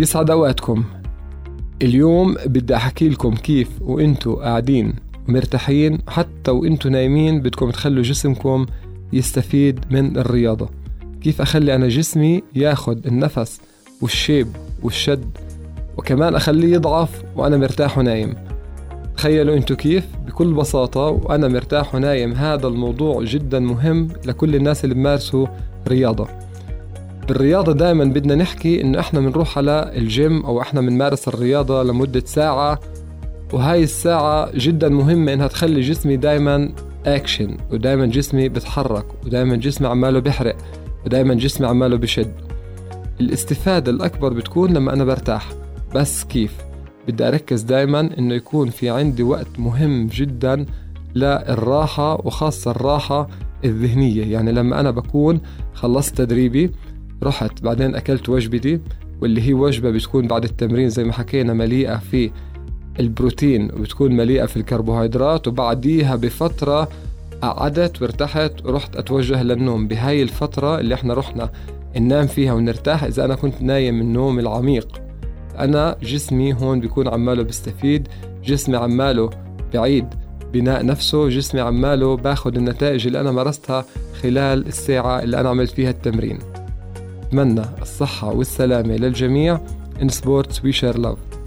يسعد أوقاتكم. اليوم بدي أحكي لكم كيف وانتوا قاعدين مرتاحين حتى وانتوا نايمين بدكم تخلوا جسمكم يستفيد من الرياضة. كيف أخلي أنا جسمي ياخد النفس والشيب والشد وكمان أخليه يضعف وأنا مرتاح ونايم. تخيلوا أنتوا كيف؟ بكل بساطة وأنا مرتاح ونايم. هذا الموضوع جدا مهم لكل الناس اللي بمارسوا رياضة. بالرياضة دائما بدنا نحكي إنه إحنا بنروح على الجيم أو إحنا بنمارس الرياضة لمدة ساعة وهاي الساعة جدا مهمة إنها تخلي جسمي دائما أكشن ودائما جسمي بتحرك ودائما جسمي عماله بيحرق ودائما جسمي عماله بشد. الاستفادة الأكبر بتكون لما أنا برتاح. بس كيف؟ بدي أركز دائما إنه يكون في عندي وقت مهم جدا للراحة وخاصة الراحة الذهنية. يعني لما أنا بكون خلصت تدريبي رحت بعدين أكلت وجبتي واللي هي وجبة بتكون بعد التمرين زي ما حكينا مليئة في البروتين وبتكون مليئة في الكربوهيدرات وبعديها بفترة قعدت وارتحت ورحت أتوجه للنوم. بهاي الفترة اللي إحنا رحنا ننام فيها ونرتاح إذا أنا كنت نايم النوم العميق. أنا جسمي هون بيكون عماله بيستفيد جسمي عماله بعيد بناء نفسه جسمي عماله باخد النتائج اللي أنا مارستها خلال الساعة اللي أنا عملت فيها التمرين. أتمنى الصحة والسلامة للجميع. In sports we share love.